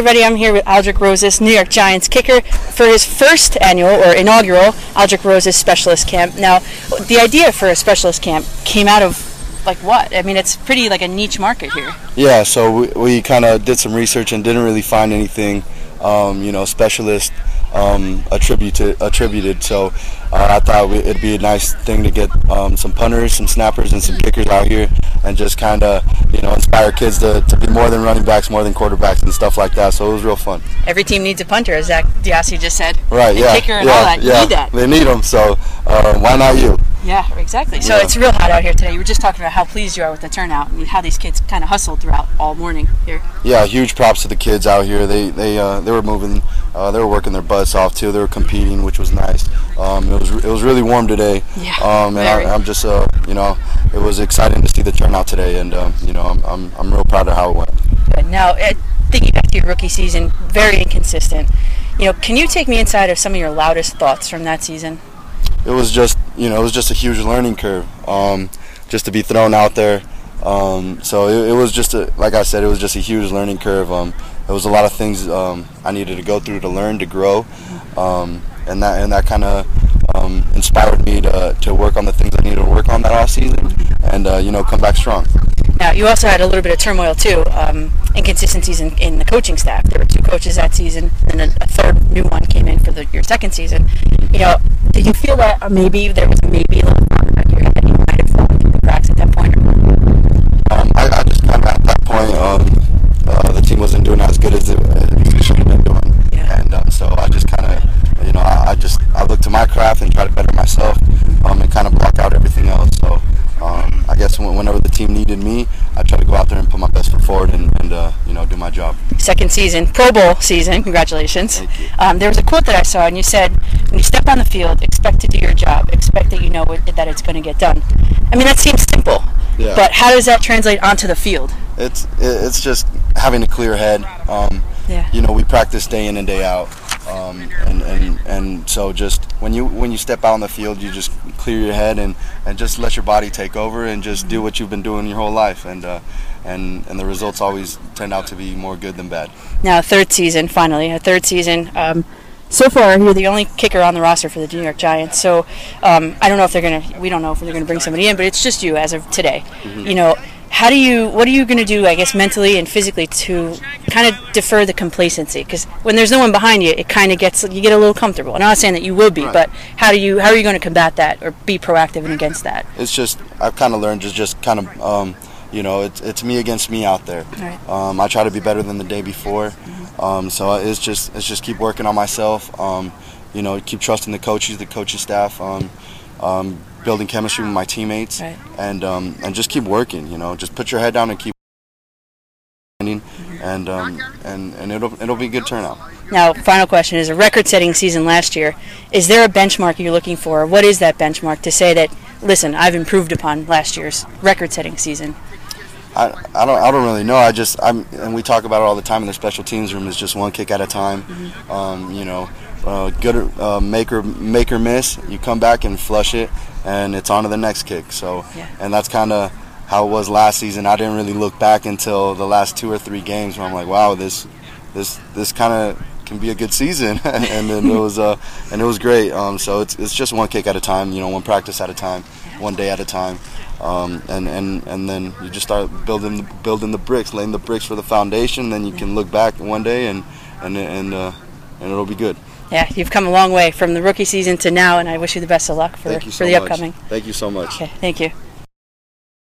everybody. I'm here with Aldrick Rosas, New York Giants kicker, for his first annual or inaugural Aldrick Rosas Specialist Camp. Now, the idea for a specialist camp came out of like what? I mean, it's pretty like a niche market here. Yeah, so we, we kind of did some research and didn't really find anything, um, you know, specialist um, attributed. Attributed. So uh, I thought it'd be a nice thing to get um, some punters, some snappers, and some kickers out here, and just kind of you know inspire kids to, to be more than running backs, more than quarterbacks, and stuff like that. So it was real fun. Every team needs a punter, as Zak DeOssie just said. Right. And yeah. Kicker and yeah. all that. Yeah. need that. They need them. So uh, why not you? Yeah, exactly. So Yeah. it's real hot out here today. You were just talking about how pleased you are with the turnout and how these kids kind of hustled throughout all morning here. Yeah, huge props to the kids out here. They they uh, they were moving, uh, they were working their butts off too. They were competing, which was nice. Um, it was it was really warm today. Yeah, Um, and. I, I'm just uh, you know, it was exciting to see the turnout today, and um, you know, I'm, I'm I'm real proud of how it went. Good. Now, thinking back to your rookie season, very inconsistent. You know, can you take me inside of some of your loudest thoughts from that season? it was just you know it was just a huge learning curve um, just to be thrown out there um, so it, it was just a like I said it was just a huge learning curve um, there was a lot of things um, I needed to go through to learn to grow um, and that and that kind of um, inspired me to, to work on the things I needed to work on that off season and uh, you know come back strong Now, you also had a little bit of turmoil too, um, inconsistencies in, in the coaching staff. There were two coaches that season, and then a third new one came in for the, your second season. You know, did you feel that maybe there was maybe a little to my craft and try to better myself um, and kind of block out everything else so um, I guess whenever the team needed me I try to go out there and put my best foot forward and, and uh, you know do my job Second season, Pro Bowl season. Congratulations. Um, there was a quote that I saw, and you said, "When you step on the field, expect to do your job. Expect that you know it, that it's going to get done." I mean, that seems simple, Yeah. but how does that translate onto the field? it's it's just having a clear head. Um, Yeah. You know, we practice day in and day out, um, and, and and so just when you when you step out on the field, you just clear your head and, and just let your body take over and just do what you've been doing your whole life, and uh, and and the results always turn out to be more good than bad. Now, third season, finally, a third season. Um, so far, you're the only kicker on the roster for the New York Giants. So um, I don't know if they're gonna. We don't know if they're gonna bring somebody in, but it's just you as of today. You know, how do you? What are you gonna do? I guess mentally and physically to kind of defer the complacency because when there's no one behind you, it kind of gets you get a little comfortable. And I'm not saying that you will be, Right. but how do you? How are you going to combat that or be proactive and against that? It's just I've kind of learned to just kind of um, you know it's it's me against me out there. Right. Um, I try to be better than the day before, um, so it's just it's just keep working on myself. Um, you know, keep trusting the coaches, the coaching staff, um, um, building chemistry with my teammates, Right. and um, and just keep working. You know, just put your head down and keep. And um, and and it'll it'll be a good turnout. Now, final question is a record-setting season last year. Is there a benchmark you're looking for? What is that benchmark to say that, listen, I've improved upon last year's record-setting season? I, I don't I don't really know. I just I'm and we talk about it all the time in the special teams room. Is just one kick at a time. Um, you know, uh, good uh, make or make or miss. You come back and flush it, and it's on to the next kick. So Yeah. and that's kind of how it was last season. I didn't really look back until the last two or three games where I'm like, wow, this this this kind of can be a good season, and then it was uh and it was great. Um, so it's it's just one kick at a time. You know, one practice at a time, one day at a time. Um, and, and, and then you just start building building the bricks, laying the bricks for the foundation. Then you can look back one day and and and uh, and it'll be good. Yeah, you've come a long way from the rookie season to now, and I wish you the best of luck for, Thank you for so the much. upcoming. Thank you so much. Okay, thank you.